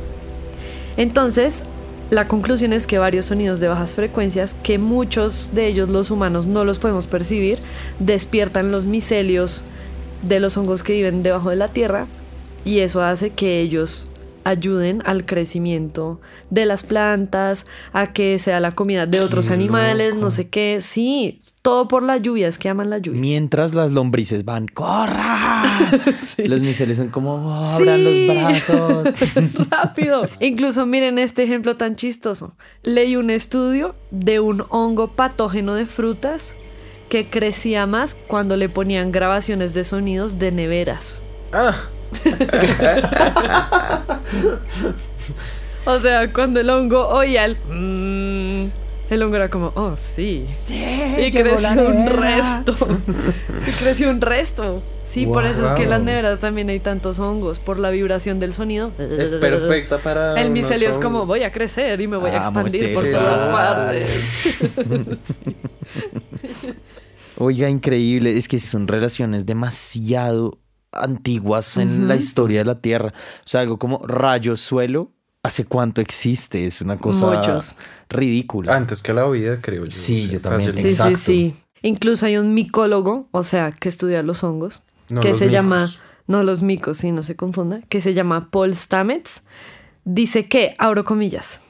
Speaker 1: Entonces, la conclusión es que varios sonidos de bajas frecuencias, que muchos de ellos los humanos no los podemos percibir, despiertan los micelios de los hongos que viven debajo de la tierra y eso hace que ellos ayuden al crecimiento de las plantas, a que sea la comida de otros
Speaker 2: Qué
Speaker 1: animales, no sé qué. Sí, todo por la lluvia, es que aman la lluvia.
Speaker 3: Mientras las lombrices van, ¡corra! Los miceles son como, "Oh, abran
Speaker 1: Sí.
Speaker 3: los brazos.
Speaker 1: Rápido. Incluso miren este ejemplo tan chistoso. Leí un estudio de un hongo patógeno de frutas que crecía más cuando le ponían grabaciones de sonidos de neveras.
Speaker 2: Ah,
Speaker 1: O sea, cuando el hongo oía el... mm, el hongo era como, oh, sí. y creció un resto. y creció un resto. Sí, por eso es que en las neveras también hay tantos hongos, por la vibración del sonido.
Speaker 2: es perfecta para.
Speaker 1: El micelio es como voy a crecer y me voy a
Speaker 3: Amo
Speaker 1: expandir por todas partes.
Speaker 3: Oiga, increíble. Es que son relaciones demasiado antiguas en la historia de la Tierra. O sea, algo como rayo, suelo. ¿Hace cuánto existe? Es una cosa
Speaker 1: Muchos.
Speaker 3: ridícula.
Speaker 2: Antes que la vida, creo yo.
Speaker 3: Sí, yo también.
Speaker 1: Sí, sí,
Speaker 3: Exacto.
Speaker 1: sí. Incluso hay un micólogo, o sea, que estudia los hongos,
Speaker 2: No
Speaker 1: que
Speaker 2: los
Speaker 1: se
Speaker 2: micos.
Speaker 1: llama, no los micos, sí, no se confunda, que se llama Paul Stamets. Dice que, abro comillas,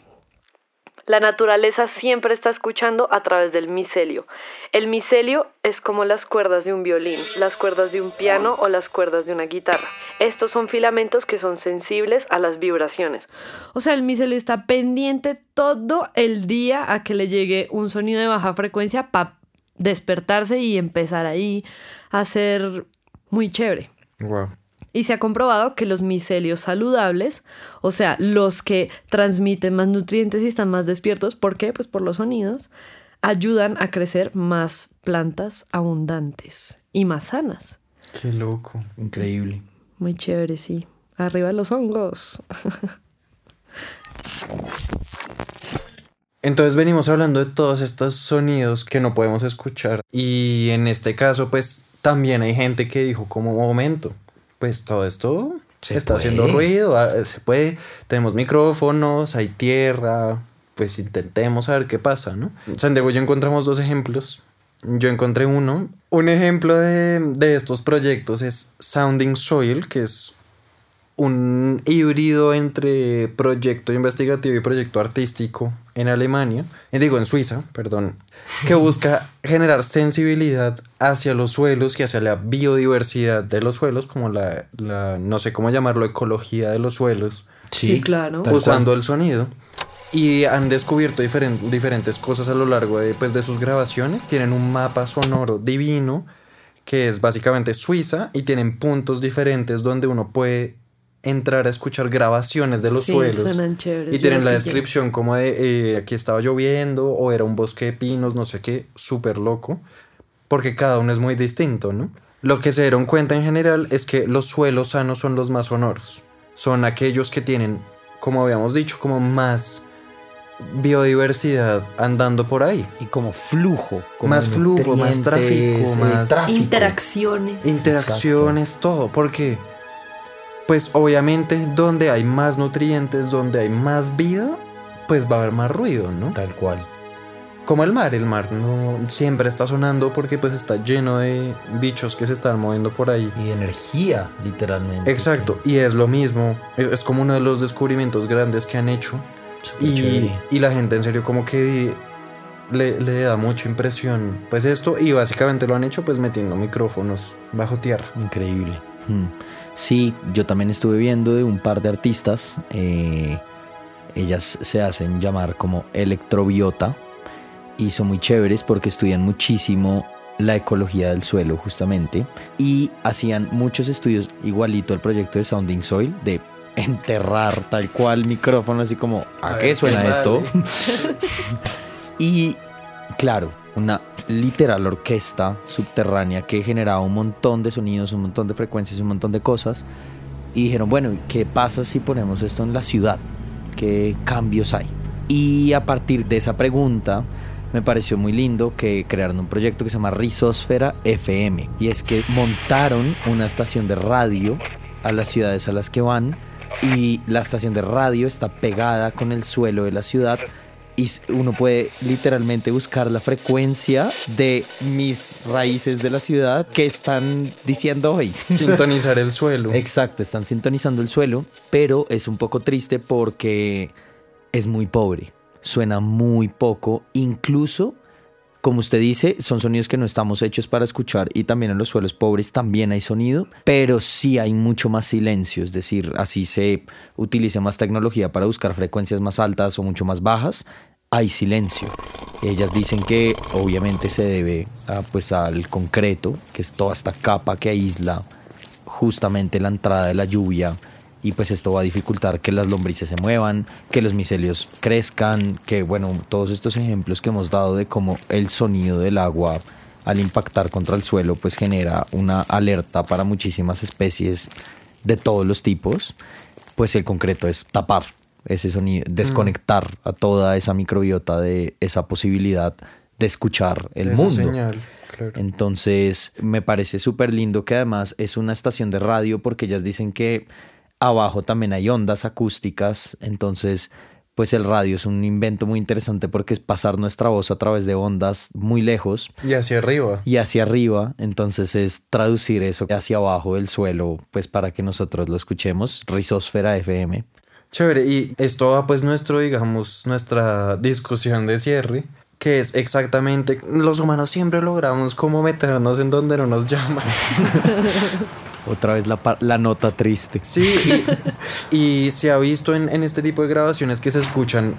Speaker 1: La naturaleza siempre está escuchando a través del micelio. El micelio es como las cuerdas de un violín, las cuerdas de un piano o las cuerdas de una guitarra. Estos son filamentos que son sensibles a las vibraciones. O sea, el micelio está pendiente todo el día a que le llegue un sonido de baja frecuencia para despertarse y empezar ahí a ser muy chévere.
Speaker 2: Wow.
Speaker 1: Y se ha comprobado que los micelios saludables, o sea, los que transmiten más nutrientes y están más despiertos, ¿por qué? Pues por los sonidos, ayudan a crecer más plantas abundantes y más sanas.
Speaker 2: Qué loco.
Speaker 3: Increíble.
Speaker 1: Muy chévere, sí. Arriba los hongos.
Speaker 2: Entonces venimos hablando de todos estos sonidos que no podemos escuchar y en este caso pues también hay gente que dijo como momento, pues todo esto
Speaker 3: Se
Speaker 2: está
Speaker 3: puede.
Speaker 2: haciendo ruido, ah, se puede, tenemos micrófonos, hay tierra, pues intentemos a ver qué pasa, ¿no? San Diego yo encontramos dos ejemplos. Yo encontré uno. Un ejemplo de, de estos proyectos es Sounding Soil, que es un híbrido entre proyecto investigativo y proyecto artístico en Alemania, eh, digo en Suiza, perdón, que busca generar sensibilidad hacia los suelos y hacia la biodiversidad de los suelos, como la, la no sé cómo llamarlo, ecología de los suelos,
Speaker 1: Sí, claro.
Speaker 3: Tal
Speaker 2: usando el sonido. Y han descubierto diferen- diferentes cosas a lo largo de, pues, de sus grabaciones. Tienen un mapa sonoro divino que es básicamente Suiza y tienen puntos diferentes donde uno puede entrar a escuchar grabaciones de los
Speaker 1: Sí,
Speaker 2: suelos.
Speaker 1: suenan chéveres,
Speaker 2: Y tienen la descripción como de eh, aquí estaba lloviendo o era un bosque de pinos, no sé qué, súper loco, porque cada uno es muy distinto, ¿no? Lo que se dieron cuenta en general es que los suelos sanos son los más sonoros. Son aquellos que tienen, como habíamos dicho, como más biodiversidad andando por ahí.
Speaker 3: Y como flujo. como
Speaker 2: Más flujo, más tráfico,
Speaker 3: eh,
Speaker 2: más-
Speaker 3: tráfico.
Speaker 1: Interacciones.
Speaker 2: Interacciones, todo, porque pues obviamente donde hay más nutrientes, donde hay más vida, pues va a haber más ruido, ¿no?
Speaker 3: Tal cual.
Speaker 2: Como el mar, el mar no siempre está sonando porque pues está lleno de bichos que se están moviendo por ahí.
Speaker 3: Y de energía, literalmente.
Speaker 2: Exacto, y es lo mismo, es, es como uno de los descubrimientos grandes que han hecho y, y la gente en serio como que le, le da mucha impresión pues esto y básicamente lo han hecho pues metiendo micrófonos bajo tierra.
Speaker 3: Increíble. Hmm. Sí, yo también estuve viendo de un par de artistas. eh, ellas se hacen llamar como electrobiota y son muy chéveres porque estudian muchísimo la ecología del suelo justamente y hacían muchos estudios igualito al proyecto de Sounding Soil de enterrar tal cual micrófono así como ¿a,
Speaker 2: A
Speaker 3: qué suena
Speaker 2: qué
Speaker 3: esto? Y claro, una literal orquesta subterránea que generaba un montón de sonidos, un montón de frecuencias, un montón de cosas. Y dijeron, bueno, ¿y ¿qué pasa si ponemos esto en la ciudad? ¿Qué cambios hay? Y a partir de esa pregunta me pareció muy lindo que crearon un proyecto que se llama Rizosfera FM. Y es que montaron una estación de radio a las ciudades a las que van y la estación de radio está pegada con el suelo de la ciudad y uno puede literalmente buscar la frecuencia de mis raíces de la ciudad que están diciendo hoy.
Speaker 2: Sintonizar el suelo.
Speaker 3: Exacto, están sintonizando el suelo, pero es un poco triste porque es muy pobre, suena muy poco, incluso, como usted dice, son sonidos que no estamos hechos para escuchar y también en los suelos pobres también hay sonido, pero sí hay mucho más silencio, es decir, así se utiliza más tecnología para buscar frecuencias más altas o mucho más bajas. Hay silencio. Ellas dicen que obviamente se debe pues al concreto, que es toda esta capa que aísla justamente la entrada de la lluvia y pues esto va a dificultar que las lombrices se muevan, que los micelios crezcan, que bueno, todos estos ejemplos que hemos dado de cómo el sonido del agua al impactar contra el suelo pues genera una alerta para muchísimas especies de todos los tipos, pues el concreto es tapar ese sonido, desconectar a toda esa microbiota de esa posibilidad de escuchar el
Speaker 2: Esa
Speaker 3: mundo.
Speaker 2: señal, claro.
Speaker 3: Entonces, me parece súper lindo que además es una estación de radio porque ellas dicen que abajo también hay ondas acústicas. Entonces, pues el radio es un invento muy interesante porque es pasar nuestra voz a través de ondas muy lejos
Speaker 2: Y hacia arriba.
Speaker 3: y hacia arriba. Entonces, es traducir eso hacia abajo del suelo, pues para que nosotros lo escuchemos. Rizosfera FM.
Speaker 2: Chévere, y esto va pues nuestro, digamos, nuestra discusión de cierre, que es exactamente, los humanos siempre logramos como meternos en donde no nos llaman.
Speaker 3: Otra vez la, la nota triste.
Speaker 2: Sí, y, y se ha visto en, en este tipo de grabaciones que se escuchan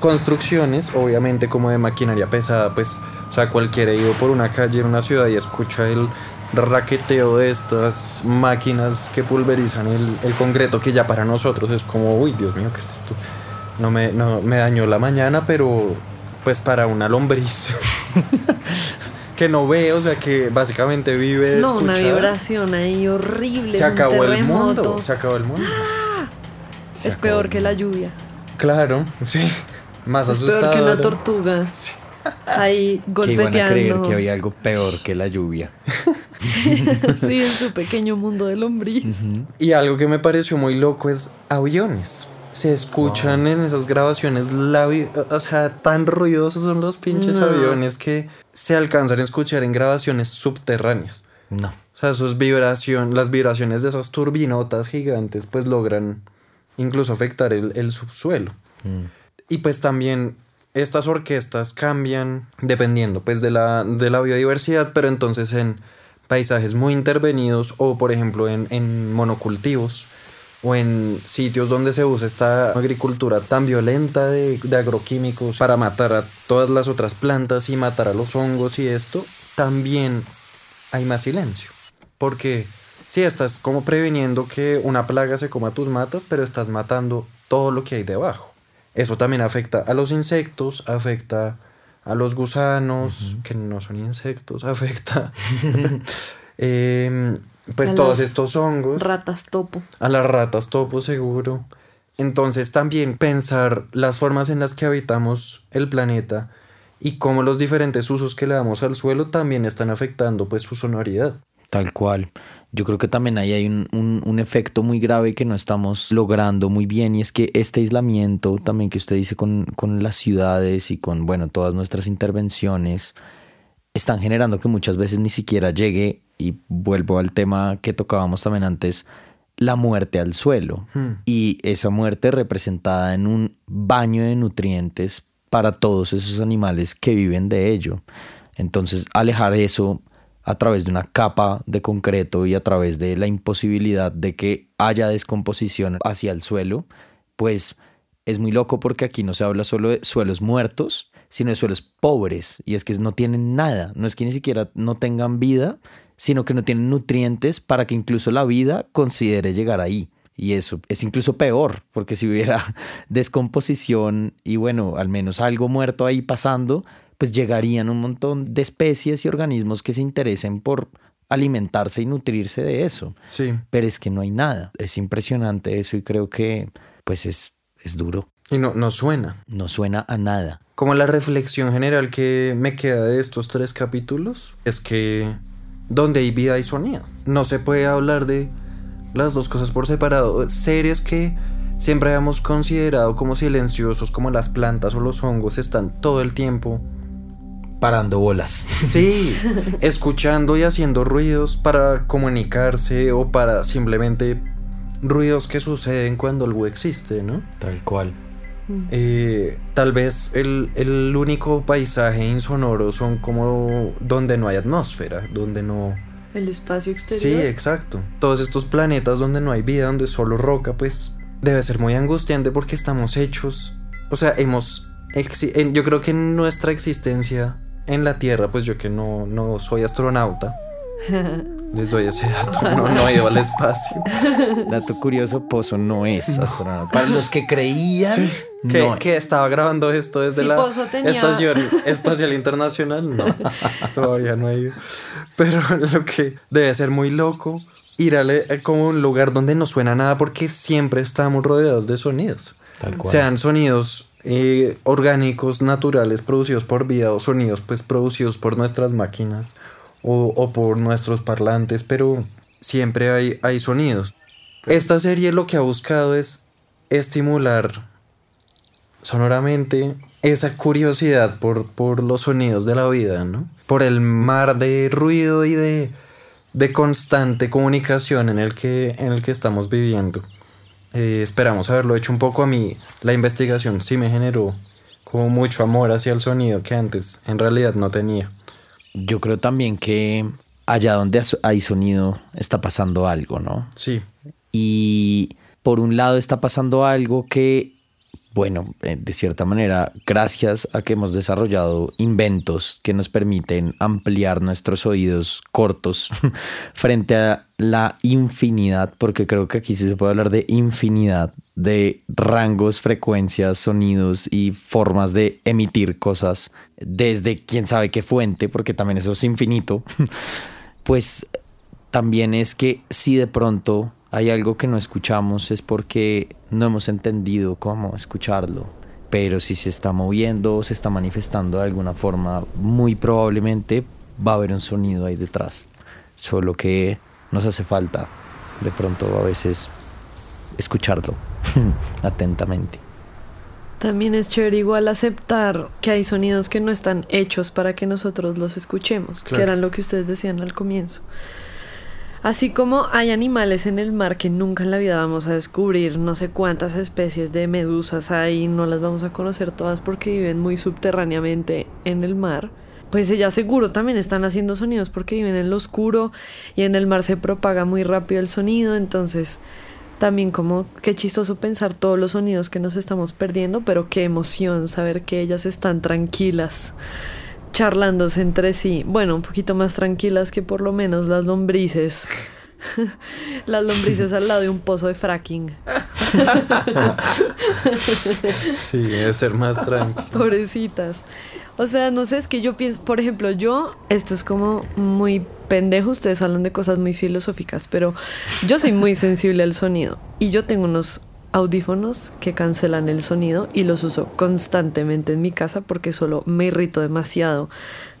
Speaker 2: construcciones, obviamente como de maquinaria pesada, pues, o sea, cualquiera ha ido por una calle en una ciudad y escucha el raqueteo de estas máquinas que pulverizan el, el concreto, que ya para nosotros es como, uy, Dios mío, ¿qué es esto? No me, no, me dañó la mañana, pero pues para una lombriz. que no ve, o sea, que básicamente vive de
Speaker 1: No, una vibración ahí horrible.
Speaker 2: Se
Speaker 1: un
Speaker 2: acabó el mundo, se acabó el mundo.
Speaker 1: Es peor que la lluvia.
Speaker 2: Claro, sí. Más
Speaker 1: Es peor que una tortuga. Ahí
Speaker 3: Que iban a creer
Speaker 1: golpeteando.
Speaker 3: que había algo peor que la lluvia.
Speaker 1: sí, en su pequeño mundo de lombriz.
Speaker 2: Y algo que me pareció muy loco es aviones. Se escuchan en esas grabaciones, la o sea, tan ruidosos son los pinches
Speaker 1: No.
Speaker 2: aviones que se alcanzan a escuchar en grabaciones subterráneas.
Speaker 3: No.
Speaker 2: O sea, sus vibración, las vibraciones de esas turbinotas gigantes pues logran incluso afectar el, el subsuelo. Y pues también estas orquestas cambian dependiendo pues de la, de la biodiversidad, pero entonces en paisajes muy intervenidos o por ejemplo en, en monocultivos o en sitios donde se usa esta agricultura tan violenta de, de agroquímicos para matar a todas las otras plantas y matar a los hongos y esto, también hay más silencio. Porque sí, estás como previniendo que una plaga se coma tus matas, pero estás matando todo lo que hay debajo. Eso también afecta a los insectos, afecta a los gusanos, que no son insectos, afecta em, pues
Speaker 1: A
Speaker 2: todos estos hongos,
Speaker 1: Ratas topo.
Speaker 2: a las ratas topo seguro. Entonces también pensar las formas en las que habitamos el planeta y cómo los diferentes usos que le damos al suelo también están afectando pues su sonoridad.
Speaker 3: Tal cual. Yo creo que también ahí hay un, un- un efecto muy grave que no estamos logrando muy bien y es que este aislamiento también que usted dice con, con las ciudades y con, bueno, todas nuestras intervenciones están generando que muchas veces ni siquiera llegue, y vuelvo al tema que tocábamos también antes, la muerte al suelo. Y esa muerte representada en un baño de nutrientes para todos esos animales que viven de ello. Entonces, alejar eso a través de una capa de concreto y a través de la imposibilidad de que haya descomposición hacia el suelo, pues es muy loco porque aquí no se habla solo de suelos muertos, sino de suelos pobres. Y es que no tienen nada. No es que ni siquiera no tengan vida, sino que no tienen nutrientes para que incluso la vida considere llegar ahí. Y eso es incluso peor, porque si hubiera descomposición y bueno, al menos algo muerto ahí pasando, pues llegarían un montón de especies y organismos que se interesen por alimentarse y nutrirse de eso.
Speaker 2: Sí.
Speaker 3: Pero es que no hay nada. Es impresionante eso y creo que pues es, es duro.
Speaker 2: Y no, no suena.
Speaker 3: No suena a nada.
Speaker 2: Como la reflexión general que me queda de estos tres capítulos es que donde hay vida hay sonido. No se puede hablar de las dos cosas por separado. Seres que siempre habíamos considerado como silenciosos, como las plantas o los hongos, están todo el tiempo
Speaker 3: Parando bolas.
Speaker 2: Sí, escuchando y haciendo ruidos para comunicarse o para simplemente ruidos que suceden cuando algo existe, ¿no?
Speaker 3: Tal cual.
Speaker 2: Eh, tal vez el, el único paisaje insonoro son como donde no hay atmósfera, donde no...
Speaker 1: El espacio exterior.
Speaker 2: Sí, exacto. Todos estos planetas donde no hay vida, donde solo roca, pues debe ser muy angustiante porque estamos hechos, o sea, hemos... en- Yo creo que en nuestra existencia en la Tierra, pues yo que no, no soy astronauta, les doy ese dato, no, no he ido al espacio.
Speaker 3: Dato curioso, Pozo no es astronauta. Para los que creían,
Speaker 2: que,
Speaker 3: no es.
Speaker 2: que estaba grabando esto desde
Speaker 1: Sí,
Speaker 2: la
Speaker 1: Pozo tenía-
Speaker 2: Estación Espacial Internacional. No, todavía no he ido. Pero lo que debe ser muy loco ir a le- como un lugar donde no suena nada porque siempre estamos rodeados de sonidos.
Speaker 3: Tal cual.
Speaker 2: Sean sonidos eh, orgánicos, naturales, producidos por vida o sonidos pues producidos por nuestras máquinas o, por nuestros parlantes, pero siempre hay, hay sonidos. Esta serie lo que ha buscado es estimular sonoramente esa curiosidad por, por los sonidos de la vida, ¿no? Por el mar de ruido y de, de constante comunicación en el, que, en el que estamos viviendo. Eh, esperamos haberlo hecho un poco a mí. La investigación sí me generó como mucho amor hacia el sonido que antes en realidad no tenía.
Speaker 3: Yo creo también que allá donde hay sonido está pasando algo, ¿no?
Speaker 2: Sí,
Speaker 3: Y por un lado está pasando algo que, bueno, eh, de cierta manera, gracias a que hemos desarrollado inventos que nos permiten ampliar nuestros oídos cortos frente a la infinidad, porque creo que aquí sí se puede hablar de infinidad de rangos, frecuencias, sonidos y formas de emitir cosas desde quién sabe qué fuente, porque también eso es infinito, pues también es que si de pronto hay algo que no escuchamos es porque no hemos entendido cómo escucharlo. Pero si se está moviendo o se está manifestando de alguna forma, muy probablemente va a haber un sonido ahí detrás. Solo que nos hace falta de pronto a veces escucharlo atentamente.
Speaker 1: También es chévere igual aceptar que hay sonidos que no están hechos para que nosotros los escuchemos, que eran lo que ustedes decían al comienzo. Así como hay animales en el mar que nunca en la vida vamos a descubrir, no sé cuántas especies de medusas hay, no las vamos a conocer todas porque viven muy subterráneamente en el mar, pues ellas seguro también están haciendo sonidos porque viven en lo oscuro y en el mar se propaga muy rápido el sonido, entonces también como qué chistoso pensar todos los sonidos que nos estamos perdiendo, pero qué emoción saber que ellas están tranquilas, charlándose entre sí. Bueno, un poquito más tranquilas que por lo menos las lombrices. las lombrices al lado de un pozo de fracking.
Speaker 2: sí, debe ser más tranquilo.
Speaker 1: Pobrecitas. O sea, no sé, es que yo pienso, por ejemplo, yo, esto es como muy pendejo, ustedes hablan de cosas muy filosóficas, pero yo soy muy sensible al sonido y yo tengo unos audífonos que cancelan el sonido y los uso constantemente en mi casa porque solo me irrito demasiado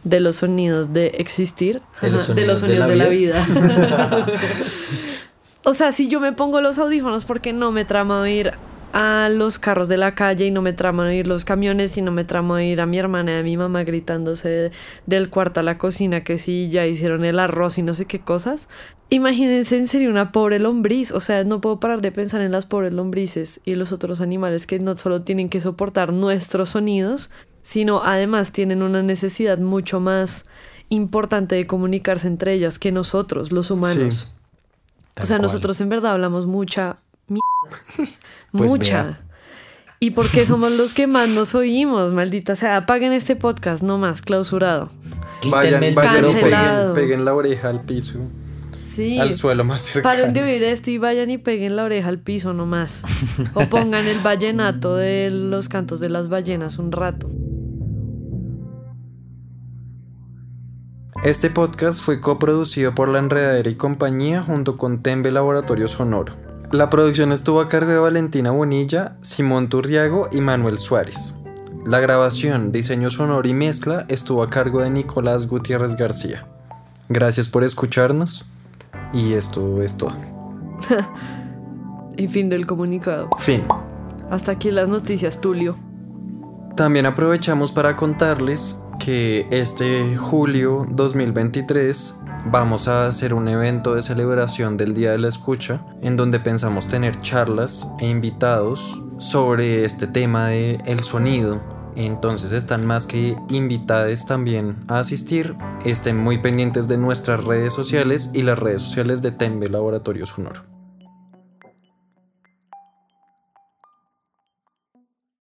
Speaker 1: de los sonidos de existir,
Speaker 2: De los
Speaker 1: ajá, de los
Speaker 2: sonidos de la
Speaker 1: vida. O sea, si yo me pongo los audífonos porque no me trama oír a los carros de la calle y no me trama oír los camiones y no me trama oír a mi hermana y a mi mamá gritándose de- del cuarto a la cocina que sí ya hicieron el arroz y no sé qué cosas. Imagínense en serio una pobre lombriz, o sea, no puedo parar de pensar en las pobres lombrices y los otros animales que no solo tienen que soportar nuestros sonidos, sino además tienen una necesidad mucho más importante de comunicarse entre ellas que nosotros, los humanos.
Speaker 2: Sí.
Speaker 1: O sea,
Speaker 3: cual.
Speaker 1: nosotros en verdad hablamos mucha.
Speaker 3: Pues
Speaker 1: mucha.
Speaker 3: vea.
Speaker 1: ¿Y por qué somos los que más nos oímos, maldita sea? Apaguen este podcast, no más, clausurado.
Speaker 2: Vayan, vayan y peguen,
Speaker 1: Cancelado.
Speaker 2: peguen la oreja al piso,
Speaker 1: Sí.
Speaker 2: al suelo más cercano.
Speaker 1: Paren de oír esto y vayan y peguen la oreja al piso nomás. O pongan el vallenato de los cantos de las ballenas un rato.
Speaker 2: Este podcast fue coproducido por La Enredadera y Compañía junto con Tembe Laboratorio Sonoro. La producción estuvo a cargo de Valentina Bonilla, Simón Turriago y Manuel Suárez. La grabación, diseño sonoro y mezcla estuvo a cargo de Nicolás Gutiérrez García. Gracias por escucharnos y esto es todo.
Speaker 1: Y fin del comunicado.
Speaker 2: Fin.
Speaker 1: Hasta aquí las noticias, Tulio.
Speaker 2: También aprovechamos para contarles que este julio 2023 vamos a hacer un evento de celebración del Día de la Escucha en donde pensamos tener charlas e invitados sobre este tema de el sonido. Entonces están más que invitados también a asistir. Estén muy pendientes de nuestras redes sociales y las redes sociales de Tembe Laboratorio Sonoro.